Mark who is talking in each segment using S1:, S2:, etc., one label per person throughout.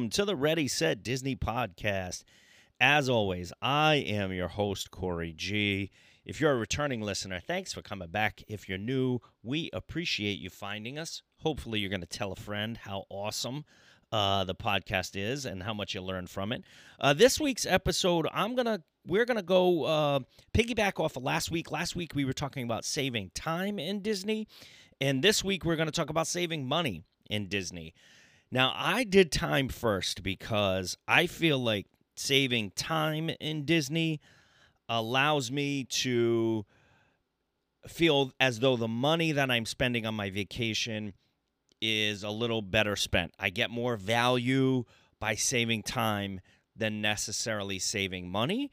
S1: welcome to the Ready Set Disney podcast. As always, I am your host, Corey G. If you're a returning listener, thanks for coming back. If you're new, we appreciate you finding us. Hopefully, you're going to tell a friend how awesome uh, the podcast is and how much you learn from it. Uh, this week's episode, I'm gonna we're gonna go uh, piggyback off of last week. Last week we were talking about saving time in Disney, and this week we're gonna talk about saving money in Disney. Now, I did time first because I feel like saving time in Disney allows me to feel as though the money that I'm spending on my vacation is a little better spent. I get more value by saving time than necessarily saving money.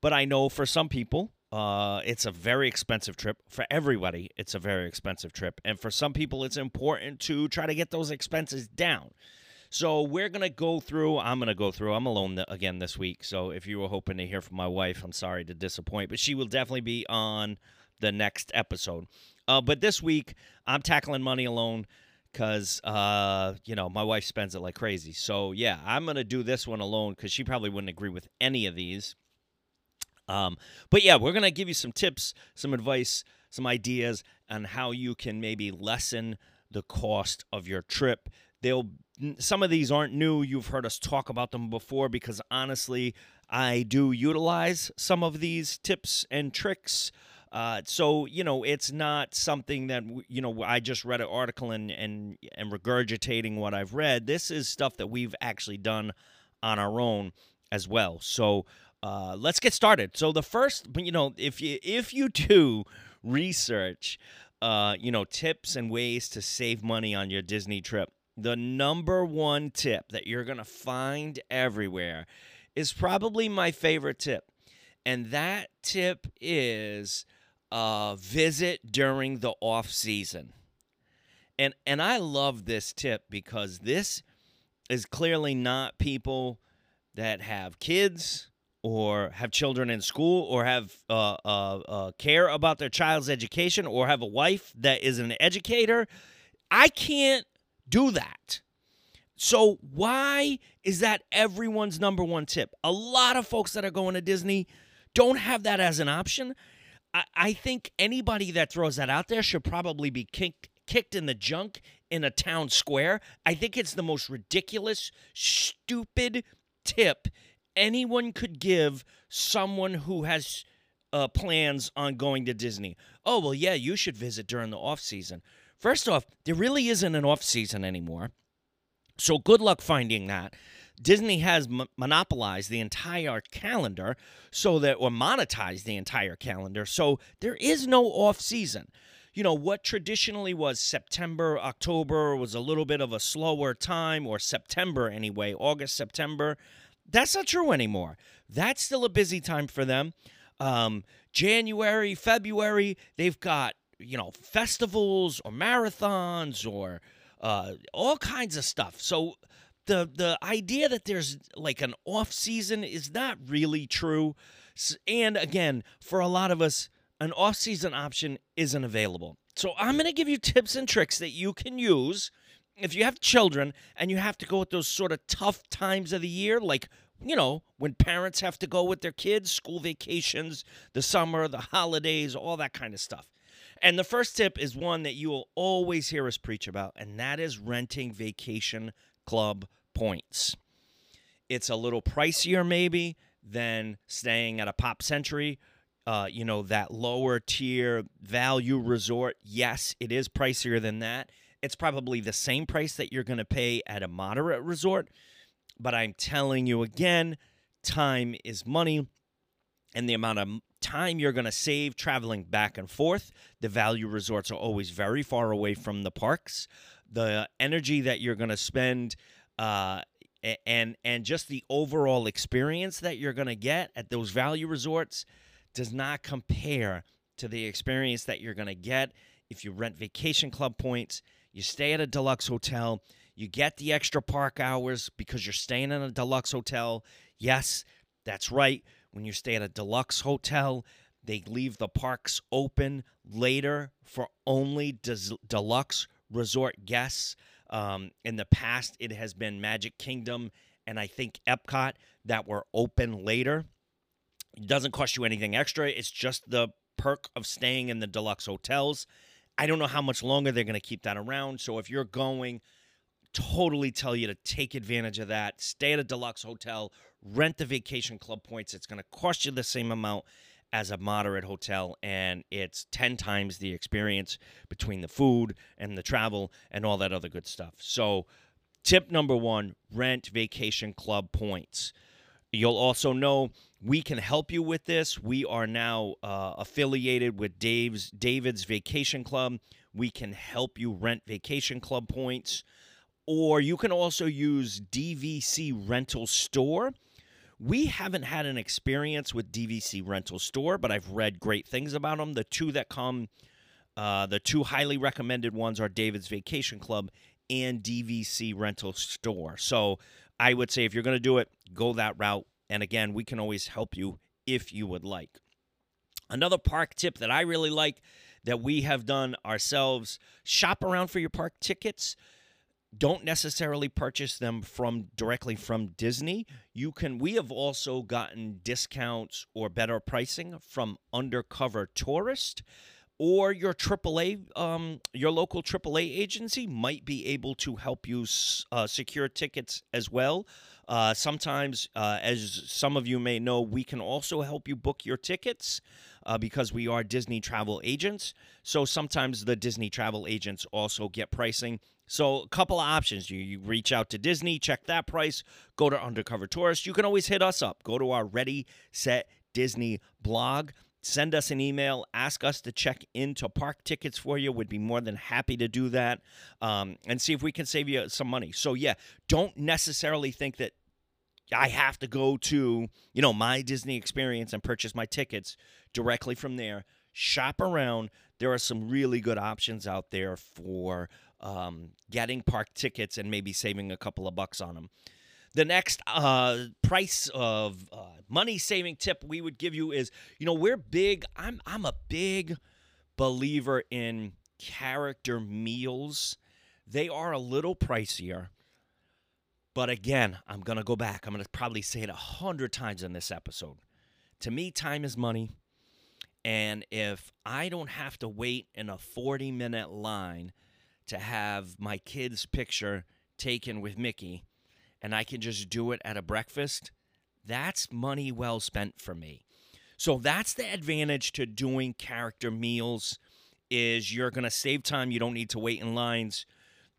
S1: But I know for some people, uh, it's a very expensive trip. For everybody, it's a very expensive trip. And for some people, it's important to try to get those expenses down. So we're to go through, I'm to go through, I'm alone th- again this week. So if you were hoping to hear from my wife, I'm sorry to disappoint, but she will definitely be on the next episode. Uh, but this week, I'm tackling money alone because uh, you know my wife spends it like crazy. So yeah, I'm gonna do this one alone because she probably wouldn't agree with any of these. Um, but yeah, we're gonna give you some tips, some advice, some ideas on how you can maybe lessen the cost of your trip. They'll some of these aren't new. You've heard us talk about them before because honestly, I do utilize some of these tips and tricks. Uh, so you know, it's not something that you know I just read an article and and and regurgitating what I've read. This is stuff that we've actually done on our own as well. So uh, let's get started. So the first, you know, if you if you do research, uh, you know, tips and ways to save money on your Disney trip, the number one tip that you're gonna find everywhere is probably my favorite tip, and that tip is uh, visit during the off season. And and I love this tip because this is clearly not people that have kids or have children in school or have uh, uh, uh, care about their child's education or have a wife that is an educator. I can't do that. So why is that everyone's number one tip? A lot of folks that are going to Disney don't have that as an option. I, I think anybody that throws that out there should probably be kicked kicked in the junk in a town square. I think it's the most ridiculous, stupid tip anyone could give someone who has uh, plans on going to Disney. Oh, well, yeah, you should visit during the off season. First off, there really isn't an off season anymore. So good luck finding that. Disney has m- monopolized the entire calendar so that or monetized the entire calendar. So there is no off season. You know, what traditionally was September, October was a little bit of a slower time or September anyway, August, September. That's not true anymore. That's still a busy time for them. Um, January, February, they've got, you know, festivals or marathons or uh, all kinds of stuff. So the the idea that there's like an off season is not really true. And again, for a lot of us, an off season option isn't available. So I'm going to give you tips and tricks that you can use if you have children and you have to go at those sort of tough times of the year, like you know, when parents have to go with their kids, school vacations, the summer, the holidays, all that kind of stuff. And the first tip is one that you will always hear us preach about, and that is renting vacation club points. It's a little pricier, maybe, than staying at a Pop Century. Uh, you know, that lower tier value resort. Yes, it is pricier than that. It's probably the same price that you're going to pay at a moderate resort. But I'm telling you again, time is money. And the amount of time you're going to save traveling back and forth. The value resorts are always very far away from the parks. The energy that you're going to spend uh, and and just the overall experience that you're going to get at those value resorts does not compare to the experience that you're going to get if you rent vacation club points, you stay at a deluxe hotel, you get the extra park hours because you're staying in a deluxe hotel. Yes, that's right. When you stay at a deluxe hotel, they leave the parks open later for only des- deluxe resort guests. Um, in the past, it has been Magic Kingdom and I think Epcot that were open later. It doesn't cost you anything extra. It's just the perk of staying in the deluxe hotels. I don't know how much longer they're going to keep that around. So if you're going, totally tell you to take advantage of that. Stay at a deluxe hotel, rent the vacation club points. It's going to cost you the same amount as a moderate hotel, and it's 10 times the experience between the food and the travel and all that other good stuff. So, tip number one rent vacation club points. You'll also know we can help you with this. We are now uh, affiliated with Dave's David's Vacation Club. We can help you rent vacation club points, or you can also use DVC Rental Store. We haven't had an experience with DVC Rental Store, but I've read great things about them. The two that come, uh, the two highly recommended ones are David's Vacation Club and DVC Rental Store. So I would say if you're going to do it, go that route. And again, we can always help you if you would like. Another park tip that I really like that we have done ourselves shop around for your park tickets don't necessarily purchase them from directly from Disney. You can we have also gotten discounts or better pricing from Undercover Tourist or your AAA, um, your local AAA agency might be able to help you uh, secure tickets as well. Uh, sometimes, uh, as some of you may know, we can also help you book your tickets uh, because we are Disney travel agents. So sometimes the Disney travel agents also get pricing. So a couple of options. You, you reach out to Disney, check that price, go to Undercover Tourist. You can always hit us up. Go to our Ready, Set, Disney blog send us an email ask us to check into park tickets for you. We'd be more than happy to do that um, and see if we can save you some money. So yeah don't necessarily think that i have to go to you know my disney experience and purchase my tickets directly from there. Shop around. There are some really good options out there for um, getting park tickets and maybe saving a couple of bucks on them the next uh, price of uh, money saving tip we would give you is you know we're big i'm i'm a big believer in character meals. They are a little pricier but again i'm gonna go back. I'm gonna probably say it a hundred times in this episode. To me time is money and if i don't have to wait in a 40 minute line to have my kid's picture taken with mickey and I can just do it at a breakfast, that's money well spent for me. So that's the advantage to doing character meals is you're going to save time, you don't need to wait in lines.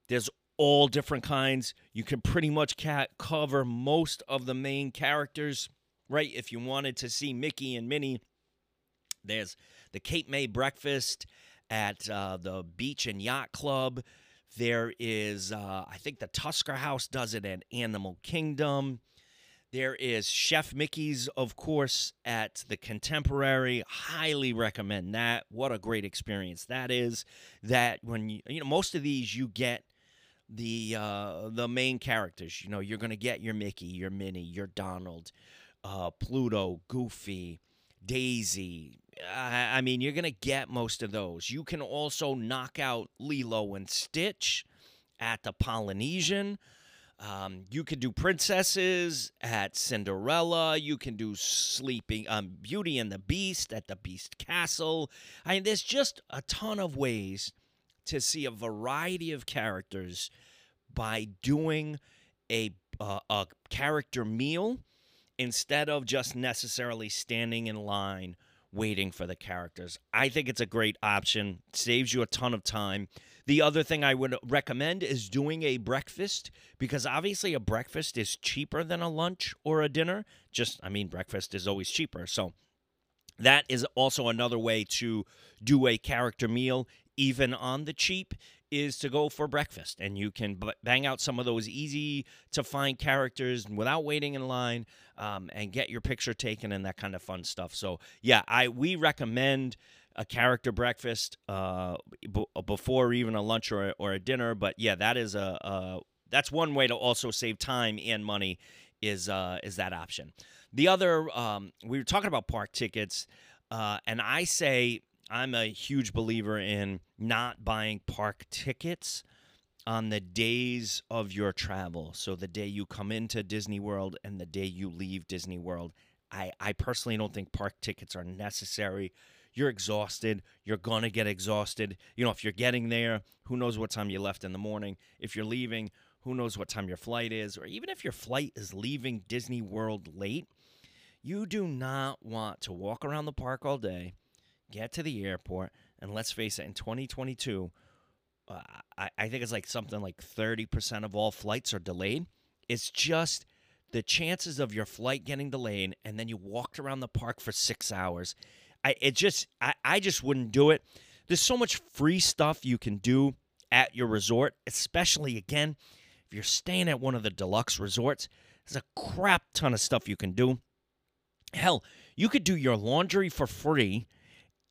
S1: There's all different kinds. You can pretty much cover most of the main characters, right? If you wanted to see Mickey and Minnie, there's the Cape May breakfast at uh, the Beach and Yacht Club. There is, uh, I think the Tusker House does it at Animal Kingdom. There is Chef Mickey's, of course, at the Contemporary. Highly recommend that. What a great experience that is. That when you, you know, most of these you get the uh, the main characters. You know, you're going to get your Mickey, your Minnie, your Donald, uh, Pluto, Goofy, Daisy, I mean, you're going to get most of those. You can also knock out Lilo and Stitch at the Polynesian. Um, you can do princesses at Cinderella. You can do Sleeping um, Beauty and the Beast at the Beast Castle. I mean, there's just a ton of ways to see a variety of characters by doing a uh, a character meal instead of just necessarily standing in line waiting for the characters. I think it's a great option, saves you a ton of time. The other thing I would recommend is doing a breakfast because obviously a breakfast is cheaper than a lunch or a dinner. Just, I mean, breakfast is always cheaper. So that is also another way to do a character meal, even on the cheap, is to go for breakfast. And you can bang out some of those easy to find characters without waiting in line um, and get your picture taken and that kind of fun stuff. So, yeah, I we recommend a character breakfast uh, b- before even a lunch or a, or a dinner. But yeah, that is a, a that's one way to also save time and money is uh, is that option. The other, um, we were talking about park tickets, uh, and I say I'm a huge believer in not buying park tickets on the days of your travel. So the day you come into Disney World and the day you leave Disney World. I, I personally don't think park tickets are necessary. You're exhausted. You're going to get exhausted. You know, if you're getting there, who knows what time you left in the morning. If you're leaving, who knows what time your flight is. Or even if your flight is leaving Disney World late, you do not want to walk around the park all day, get to the airport, and let's face it, in 2022, uh, I, I think it's like something like 30% of all flights are delayed. It's just the chances of your flight getting delayed and then you walked around the park for six hours. I it just I, I just wouldn't do it. There's so much free stuff you can do at your resort, especially again, if you're staying at one of the deluxe resorts, there's a crap ton of stuff you can do. Hell, you could do your laundry for free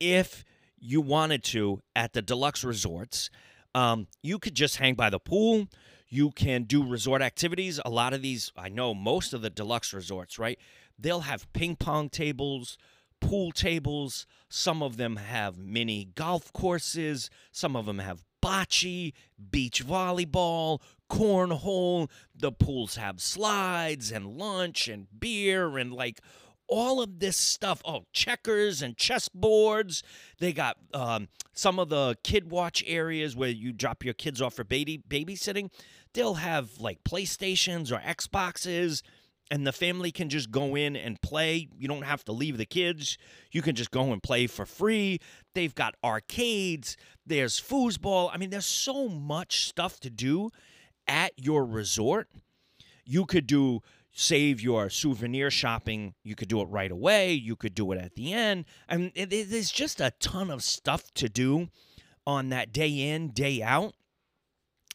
S1: if you wanted to at the deluxe resorts. Um, you could just hang by the pool. You can do resort activities. A lot of these, I know most of the deluxe resorts, right? They'll have ping pong tables, pool tables. Some of them have mini golf courses. Some of them have bocce, beach volleyball, cornhole. The pools have slides and lunch and beer and like all of this stuff. Oh, checkers and chessboards. They got um, some of the kid watch areas where you drop your kids off for baby babysitting. They'll have like PlayStations or Xboxes, and the family can just go in and play. You don't have to leave the kids. You can just go and play for free. They've got arcades. There's foosball. I mean, there's so much stuff to do at your resort. You could do save your souvenir shopping. You could do it right away. You could do it at the end. I mean, it, it, there's just a ton of stuff to do on that day in, day out.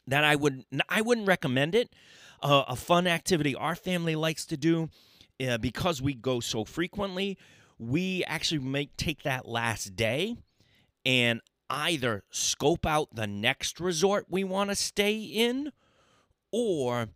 S1: That I would I wouldn't recommend it. Uh, a fun activity our family likes to do uh, because we go so frequently. We actually make take that last day and either scope out the next resort we want to stay in, or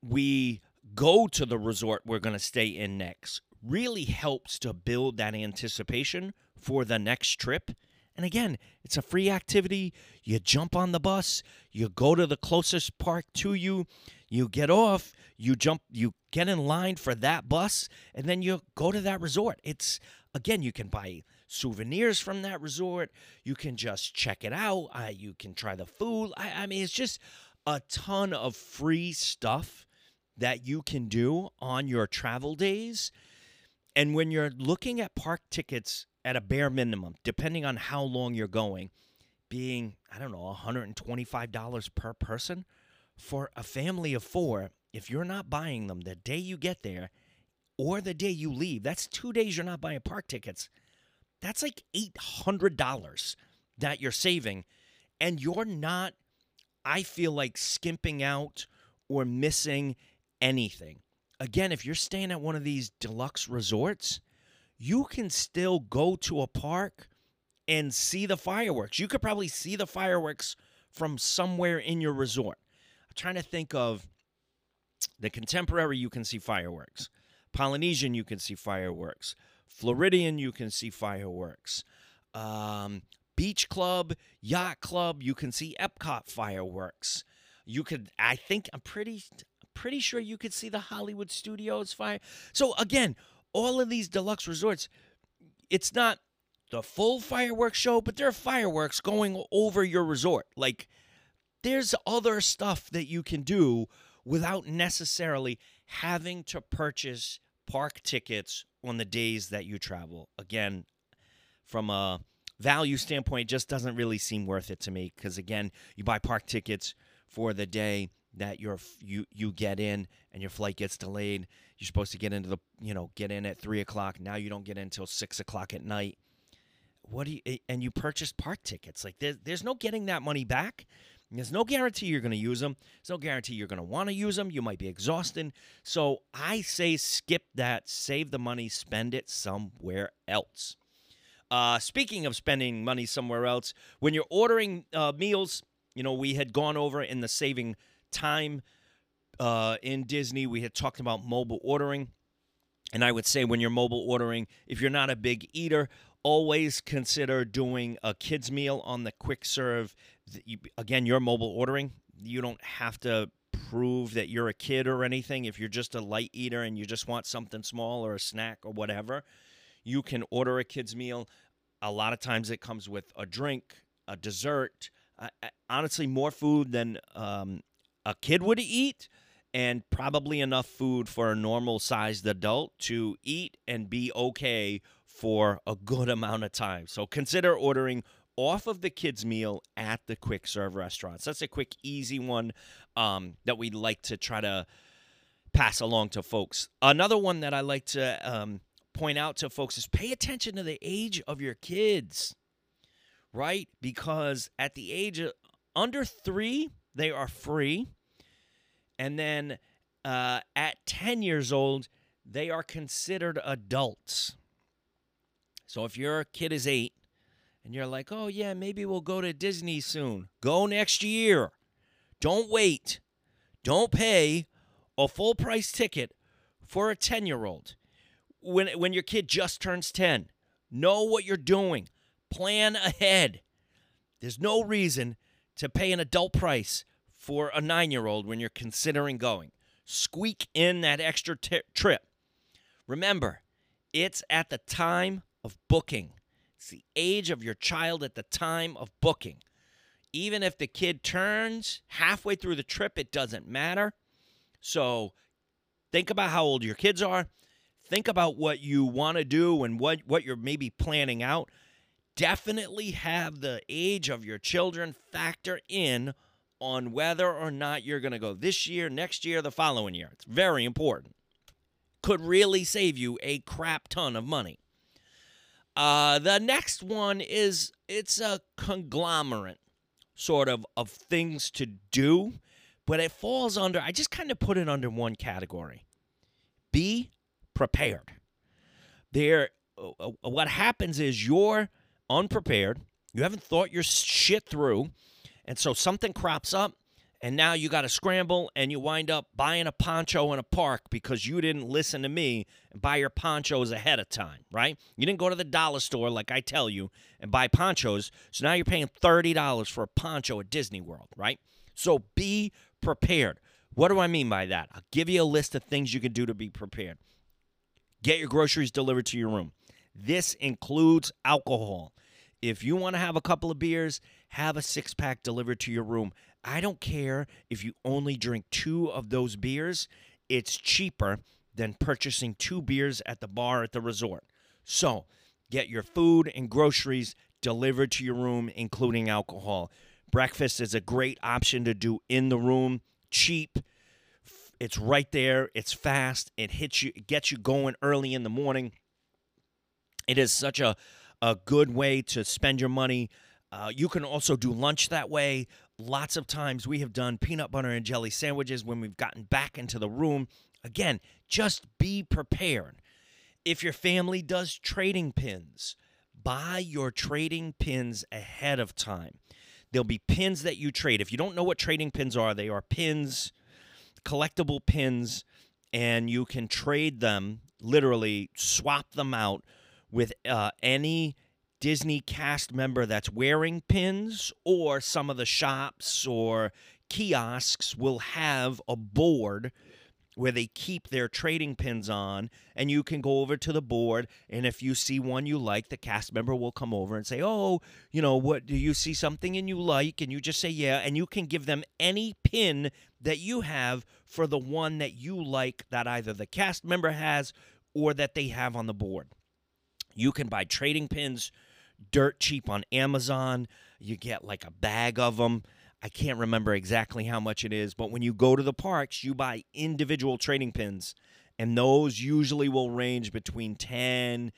S1: we go to the resort we're going to stay in next really helps to build that anticipation for the next trip. And again, it's a free activity. You jump on the bus, you go to the closest park to you, you get off, you jump, you get in line for that bus, and then you go to that resort. It's again, you can buy souvenirs from that resort. You can just check it out. You can try the food. I, I mean, it's just a ton of free stuff that you can do on your travel days. And when you're looking at park tickets at a bare minimum, depending on how long you're going, being, I don't know, $125 per person for a family of four, if you're not buying them the day you get there or the day you leave, that's two days you're not buying park tickets. That's like $800 that you're saving. And you're not, I feel like, skimping out or missing anything. Again, if you're staying at one of these deluxe resorts, you can still go to a park and see the fireworks. You could probably see the fireworks from somewhere in your resort. I'm trying to think of the contemporary, you can see fireworks. Polynesian, you can see fireworks. Floridian, you can see fireworks. Um, Beach Club, Yacht Club, you can see Epcot fireworks. You could, I think, I'm pretty, pretty sure you could see the Hollywood Studios fire. So again, all of these deluxe resorts, it's not the full fireworks show, but there are fireworks going over your resort. Like there's other stuff that you can do without necessarily having to purchase park tickets on the days that you travel. Again, from a value standpoint, just doesn't really seem worth it to me because again, you buy park tickets for the day that you're you you get in and your flight gets delayed. You're supposed to get into the you know get in at three o'clock. Now you don't get in until six o'clock at night. What do you and you purchased park tickets? Like there's there's no getting that money back. There's no guarantee you're going to use them. There's no guarantee you're going to want to use them. You might be exhausted. So I say skip that. Save the money. Spend it somewhere else. Uh, speaking of spending money somewhere else, when you're ordering uh, meals, you know we had gone over in the saving time uh, in Disney. We had talked about mobile ordering. And I would say when you're mobile ordering, if you're not a big eater, always consider doing a kids meal on the quick serve. Again, you're mobile ordering. you don't have to prove that you're a kid or anything. If you're just a light eater and you just want something small or a snack or whatever, you can order a kid's meal. A lot of times it comes with a drink, a dessert, honestly, more food than um, a kid would eat, and probably enough food for a normal sized adult to eat and be okay for a good amount of time. So consider ordering off of the kids' meal at the quick serve restaurants. That's a quick, easy one um, that we like to try to pass along to folks. Another one that I like to um, point out to folks is pay attention to the age of your kids, right? Because at the age of under three, they are free. And then uh, at 10 years old, they are considered adults. So if your kid is eight and you're like, oh, yeah, maybe we'll go to Disney soon, go next year. Don't wait. Don't pay a full price ticket for a 10 year old when, when your kid just turns 10. Know what you're doing, plan ahead. There's no reason to pay an adult price for a nine year old when you're considering going. Squeak in that extra t- trip. Remember, it's at the time of booking. It's the age of your child at the time of booking. Even if the kid turns halfway through the trip, it doesn't matter. So think about how old your kids are. Think about what you want to do and what, what you're maybe planning out. Definitely have the age of your children factor in on whether or not you're going to go this year, next year, the following year. It's very important. Could really save you a crap ton of money. Uh, the next one is it's a conglomerate sort of of things to do, but it falls under. I just kind of put it under one category. Be prepared. There, uh, uh, what happens is you're unprepared. You haven't thought your shit through, and so something crops up and now you got to scramble and you wind up buying a poncho in a park because you didn't listen to me and buy your ponchos ahead of time, right? You didn't go to the dollar store like I tell you and buy ponchos. So now you're paying $30 for a poncho at Disney World, right? So be prepared. What do I mean by that? I'll give you a list of things you can do to be prepared. Get your groceries delivered to your room. This includes alcohol. If you want to have a couple of beers, have a six pack delivered to your room. I don't care if you only drink two of those beers, it's cheaper than purchasing two beers at the bar at the resort. So get your food and groceries delivered to your room, including alcohol. Breakfast is a great option to do in the room, cheap. It's right there. It's fast. It hits you, it gets you going early in the morning. It is such a, a good way to spend your money. Uh, you can also do lunch that way. Lots of times we have done peanut butter and jelly sandwiches when we've gotten back into the room. Again, just be prepared. If your family does trading pins, buy your trading pins ahead of time. There'll be pins that you trade. If you don't know what trading pins are, they are pins, collectible pins, and you can trade them, literally swap them out with uh, any Disney cast member that's wearing pins, or some of the shops or kiosks will have a board where they keep their trading pins on and you can go over to the board and if you see one you like the cast member will come over and say oh you know what do you see something and you like? And you just say yeah. And you can give them any pin that you have for the one that you like that either the cast member has or that they have on the board you can buy trading pins dirt cheap on Amazon. You get like a bag of them. I can't remember exactly how much it is, but when you go to the parks, you buy individual trading pins, and those usually will range between 10,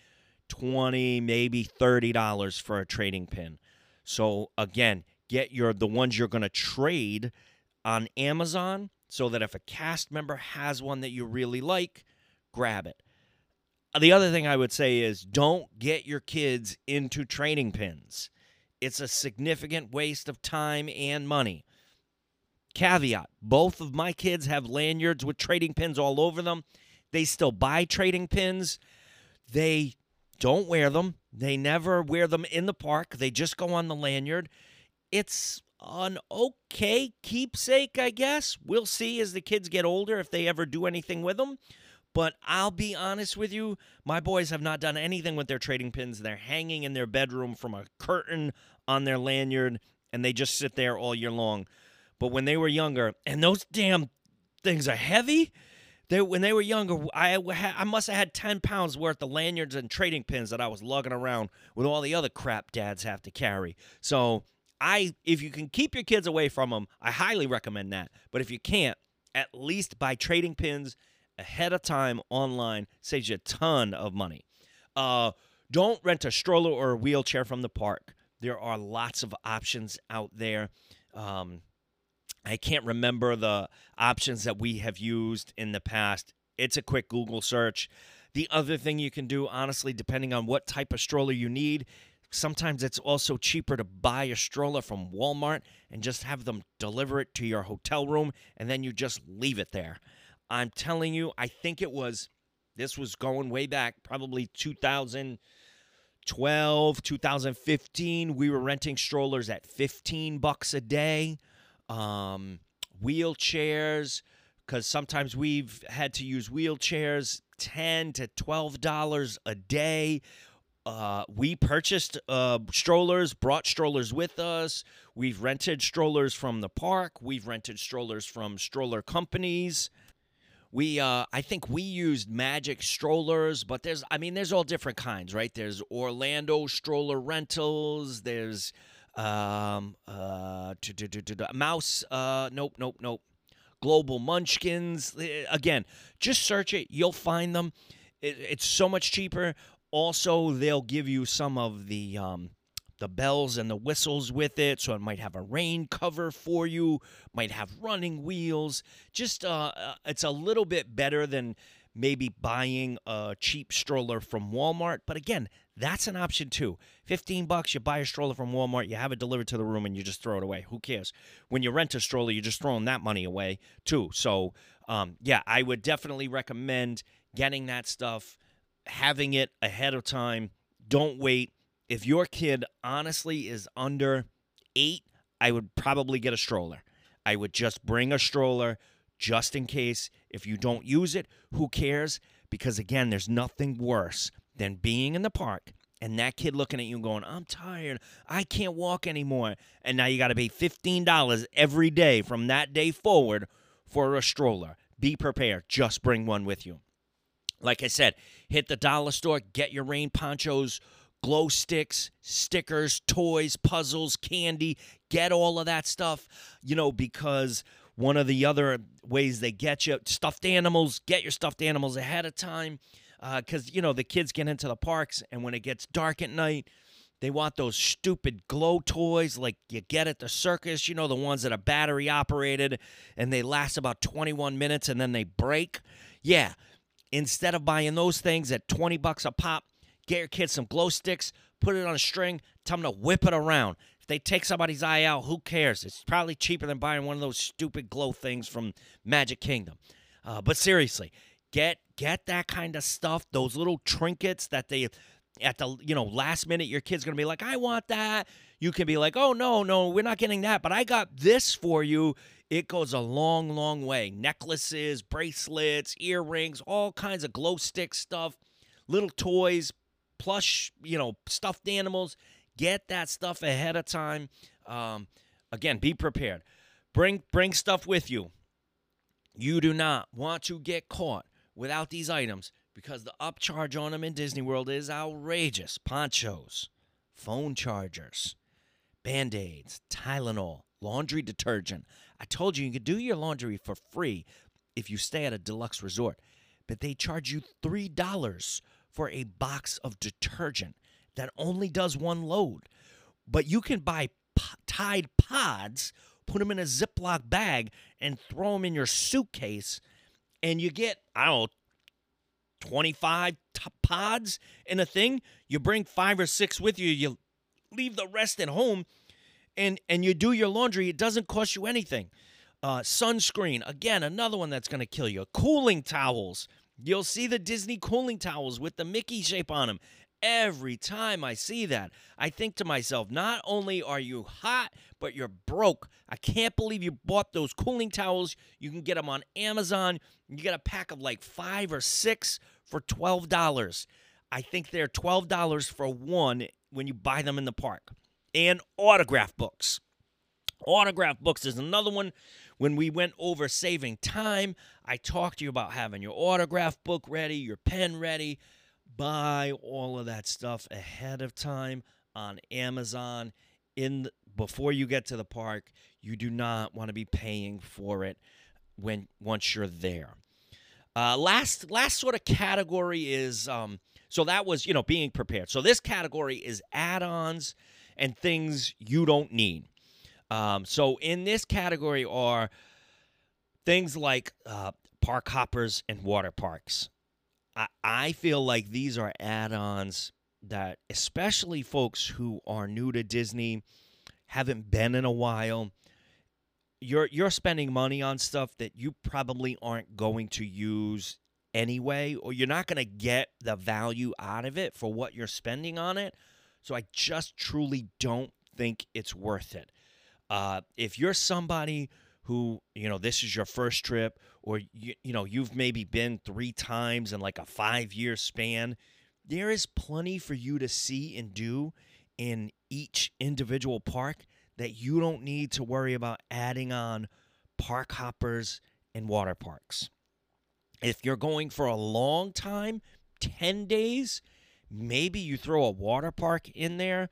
S1: 20, maybe $30 for a trading pin. So again, get your the ones you're going to trade on Amazon so that if a cast member has one that you really like, grab it the other thing I would say is don't get your kids into trading pins. It's a significant waste of time and money. Caveat both of my kids have lanyards with trading pins all over them. They still buy trading pins. They don't wear them. They never wear them in the park. They just go on the lanyard. It's an okay keepsake, I guess. We'll see as the kids get older if they ever do anything with them. But I'll be honest with you, my boys have not done anything with their trading pins. They're hanging in their bedroom from a curtain on their lanyard, and they just sit there all year long. But when they were younger, and those damn things are heavy. They, when they were younger, I, I must have had 10 pounds worth of lanyards and trading pins that I was lugging around with all the other crap dads have to carry. So, I if you can keep your kids away from them, I highly recommend that. But if you can't, at least buy trading pins ahead of time online saves you a ton of money. Uh, don't rent a stroller or a wheelchair from the park. There are lots of options out there. Um, I can't remember the options that we have used in the past. It's a quick Google search. The other thing you can do, honestly, depending on what type of stroller you need, sometimes it's also cheaper to buy a stroller from Walmart and just have them deliver it to your hotel room and then you just leave it there. I'm telling you, I think it was, this was going way back, probably 2012, 2015. We were renting strollers at 15 bucks a day um, wheelchairs, because sometimes we've had to use wheelchairs, ten to twelve dollars a day. Uh, we purchased uh, strollers, brought strollers with us. We've rented strollers from the park. We've rented strollers from stroller companies. We, uh, I think we used Magic strollers, but there's, I mean, there's all different kinds, right? There's Orlando stroller rentals. There's um, uh, mouse. Uh, nope, nope, nope. Global Munchkins. Eh, again, just search it. You'll find them. It, it's so much cheaper. Also, they'll give you some of the um, the bells and the whistles with it. So it might have a rain cover for you. Might have running wheels. Just uh, uh it's a little bit better than maybe buying a cheap stroller from Walmart. But again, that's an option too. 15 bucks, you buy a stroller from Walmart, you have it delivered to the room, and you just throw it away. Who cares? When you rent a stroller, you're just throwing that money away too. So, um, yeah, I would definitely recommend getting that stuff, having it ahead of time. Don't wait. If your kid honestly is under eight, I would probably get a stroller. I would just bring a stroller just in case. If you don't use it, who cares? Because again, there's nothing worse than being in the park and that kid looking at you going, I'm tired. I can't walk anymore. And now you got to pay $15 every day from that day forward for a stroller. Be prepared. Just bring one with you. Like I said, hit the dollar store, get your rain ponchos, glow sticks, stickers, toys, puzzles, candy. Get all of that stuff, you know, because one of the other ways they get you stuffed animals, get your stuffed animals ahead of time because uh, you know the kids get into the parks and when it gets dark at night they want those stupid glow toys like you get at the circus you know the ones that are battery operated and they last about 21 minutes and then they break yeah instead of buying those things at 20 bucks a pop get your kids some glow sticks put it on a string tell them to whip it around if they take somebody's eye out who cares it's probably cheaper than buying one of those stupid glow things from magic kingdom uh, but seriously Get get that kind of stuff, those little trinkets that they at the you know last minute your kid's going to be like, "I want that." You can be like, "Oh no, no, we're not getting that, but I got this for you." It goes a long, long way. Necklaces, bracelets, earrings, all kinds of glow stick stuff, little toys, plush, you know, stuffed animals. Get that stuff ahead of time. Um, again, be prepared. Bring bring stuff with you. You do not want to get caught without these items because the upcharge on them in Disney World is outrageous. Ponchos, phone chargers, band aids, Tylenol, laundry detergent. I told you you could do your laundry for free if you stay at a deluxe resort, but they charge you $3 for a box of detergent that only does one load. But you can buy p- Tide Pods, put them in a Ziploc bag, and throw them in your suitcase and you get, I don't know, 25 pods in a thing. You bring five or six with you, you leave the rest at home, and, and you do your laundry. It doesn't cost you anything. Uh, sunscreen, again, another one that's going to kill you. Cooling towels. You'll see the Disney cooling towels with the Mickey shape on them. every time I see that, I think to myself, not only are you hot, but you're broke. I can't believe you bought those cooling towels. You can get them on Amazon. You get a pack of like five or six for $12. I think they're $12 for one when you buy them in the park. And autograph books. Autograph books is another one. When we went over saving time, I talked to you about having your autograph book ready, your pen ready. Buy all of that stuff ahead of time on Amazon in the, before you get to the park. You do not want to be paying for it when once you're there. Uh, last last sort of category is um, so that was you know being prepared. So this category is add-ons and things you don't need. Um, so in this category are things like uh, park hoppers and water parks. I, I feel like these are add ons that, especially folks who are new to Disney, haven't been in a while, you're you're spending money on stuff that you probably aren't going to use anyway, or you're not going to get the value out of it for what you're spending on it. So I just truly don't think it's worth it. Uh, if you're somebody who you know this is your first trip or you, you know you've maybe been three times in like a five year span there is plenty for you to see and do in each individual park that you don't need to worry about adding on park hoppers and water parks. If you're going for a long time 10 days maybe you throw a water park in there.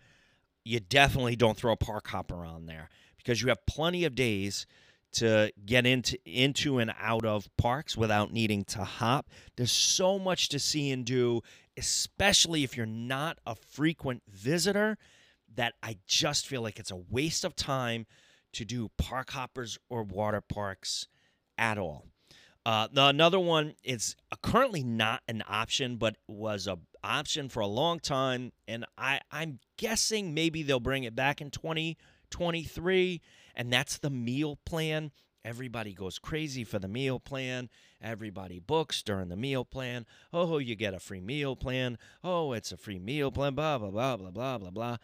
S1: You definitely don't throw a park hopper on there because you have plenty of days to get into into and out of parks without needing to hop. There's so much to see and do, especially if you're not a frequent visitor, that I just feel like it's a waste of time to do park hoppers or water parks at all. Uh, another one is currently not an option, but was a option for a long time, and I I'm guessing maybe they'll bring it back in 2023 and that's the meal plan. Everybody goes crazy for the meal plan. Everybody books during the meal plan. Oh, you get a free meal plan. Oh, it's a free meal plan. Blah, blah, blah, blah, blah, blah, blah.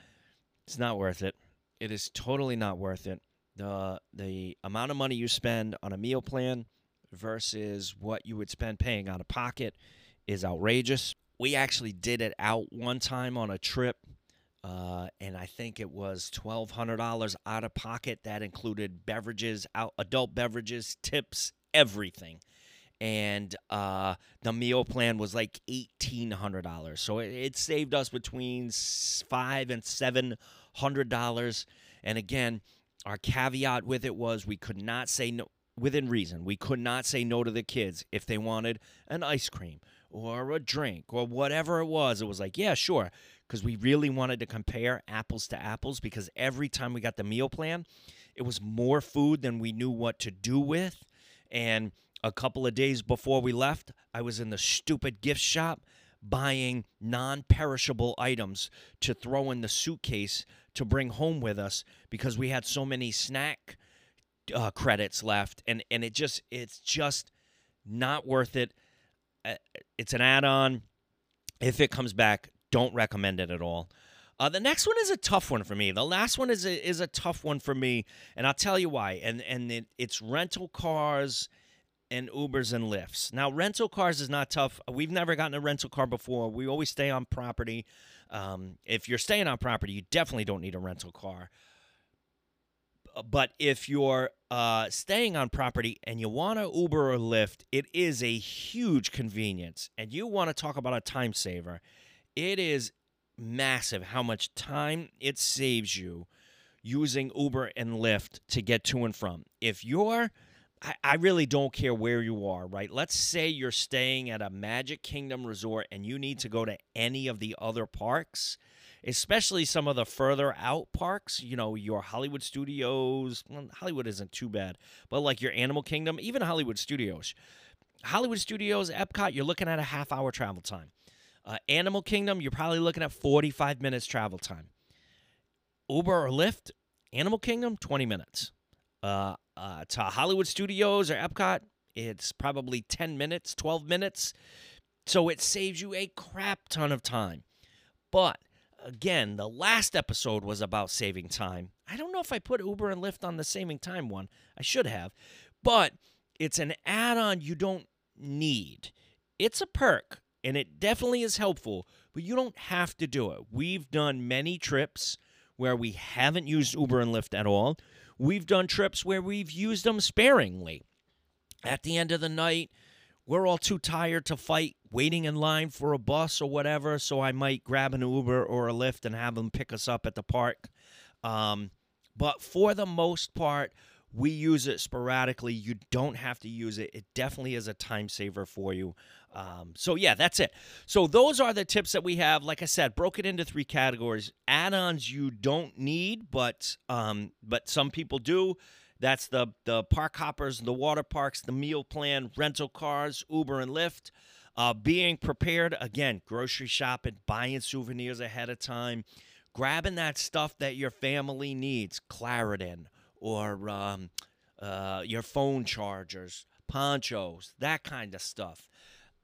S1: It's not worth it. It is totally not worth it. The, the amount of money you spend on a meal plan versus what you would spend paying out of pocket is outrageous. We actually did it out one time on a trip uh, and I think it was twelve hundred dollars out of pocket. That included beverages, out, adult beverages, tips, everything. And uh, the meal plan was like eighteen hundred dollars. So it, it saved us between five and seven hundred dollars. And again, our caveat with it was we could not say no within reason. We could not say no to the kids if they wanted an ice cream or a drink or whatever it was. It was like, yeah, sure because we really wanted to compare apples to apples because every time we got the meal plan, it was more food than we knew what to do with. And a couple of days before we left, I was in the stupid gift shop buying non perishable items to throw in the suitcase to bring home with us because we had so many snack uh, credits left. And, and it just, it's just not worth it. Uh, it's an add on. If it comes back, don't recommend it at all. Uh, the next one is a tough one for me. The last one is a, is a tough one for me, and I'll tell you why. And and it, it's rental cars and Ubers and Lyfts. Now, rental cars is not tough. We've never gotten a rental car before. We always stay on property. Um, if you're staying on property, you definitely don't need a rental car. But if you're uh, staying on property and you want to Uber or Lyft, it is a huge convenience. And you want to talk about a time saver it is massive how much time it saves you using Uber and Lyft to get to and from. If you're I, I really don't care where you are, right? Let's say you're staying at a Magic Kingdom resort and you need to go to any of the other parks, especially some of the further out parks, you know, your Hollywood Studios. Well, Hollywood isn't too bad, but like your Animal Kingdom, even Hollywood Studios. Hollywood Studios, Epcot, you're looking at a half hour travel time. Uh, Animal Kingdom, you're probably looking at 45 minutes travel time. Uber or Lyft, Animal Kingdom, 20 minutes. Uh, uh, to Hollywood Studios or Epcot, it's probably 10 minutes, 12 minutes. So it saves you a crap ton of time. But again, the last episode was about saving time. I don't know if I put Uber and Lyft on the saving time one. I should have. But it's an add on you don't need. It's a perk and it definitely is helpful, but you don't have to do it. We've done many trips where we haven't used Uber and Lyft at all. We've done trips where we've used them sparingly. At the end of the night, we're all too tired to fight waiting in line for a bus or whatever, so I might grab an Uber or a Lyft and have them pick us up at the park. Um, but for the most part, we use it sporadically. You don't have to use it. It definitely is a time saver for you. Um, so yeah, that's it. So those are the tips that we have. Like I said, broken into three categories: add-ons you don't need, but um, but some people do. That's the the park hoppers, the water parks, the meal plan, rental cars, Uber and Lyft. Uh, being prepared again, grocery shopping, buying souvenirs ahead of time, grabbing that stuff that your family needs, Claritin or um, uh, your phone chargers, ponchos, that kind of stuff.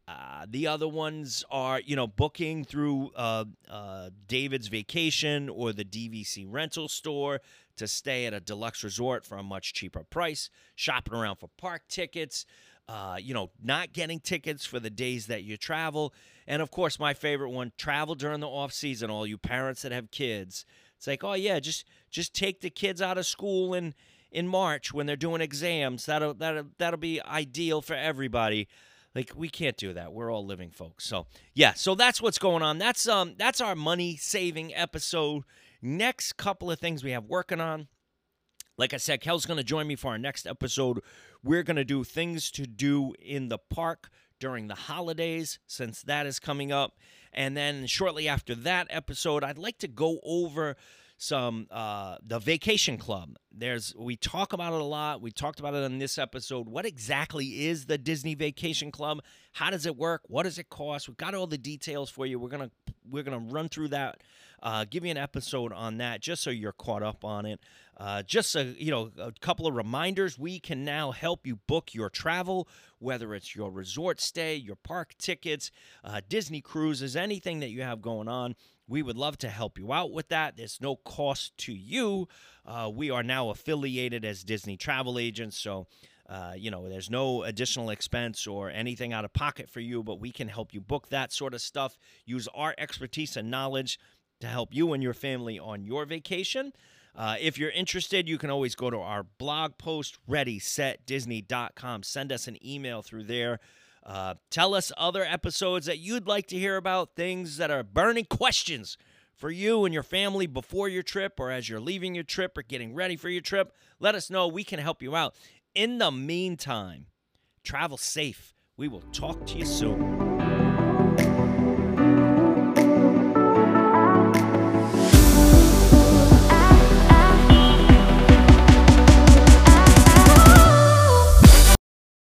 S1: Uh, the other ones are, you know, booking through uh, uh, David's Vacation or the DVC rental store to stay at a deluxe resort for a much cheaper price, shopping around for park tickets, uh, you know, not getting tickets for the days that you travel. And of course, my favorite one, travel during the off season, all you parents that have kids. It's like, oh yeah, just just take the kids out of school in in March when they're doing exams. That'll that'll that'll be ideal for everybody. Like we can't do that. We're all living folks. So yeah, so that's what's going on. That's um that's our money saving episode. Next couple of things we have working on. Like I said, Kel's to join me for our next episode. We're going to do things to do in the park during the holidays, since that is coming up. And then shortly after that episode, I'd like to go over some uh, the vacation club. There's we talk about it a lot. We talked about it in this episode. What exactly is the Disney Vacation Club? How does it work? What does it cost? We've got all the details for you. We're gonna we're gonna run through that. Uh, give you an episode on that just so you're caught up on it. Uh, just a you know a couple of reminders. We can now help you book your travel, whether it's your resort stay, your park tickets, uh, Disney cruises, anything that you have going on. We would love to help you out with that. There's no cost to you. Uh, we are now affiliated as Disney travel agents, so uh, you know there's no additional expense or anything out of pocket for you, but we can help you book that sort of stuff. Use our expertise and knowledge to help you and your family on your vacation. Uh, if you're interested, you can always go to our blog post, readysetdisney.com. Send us an email through there. Uh, tell us other episodes that you'd like to hear about, things that are burning questions for you and your family before your trip or as you're leaving your trip or getting ready for your trip. Let us know. We can help you out. In the meantime, travel safe. We will talk to you soon.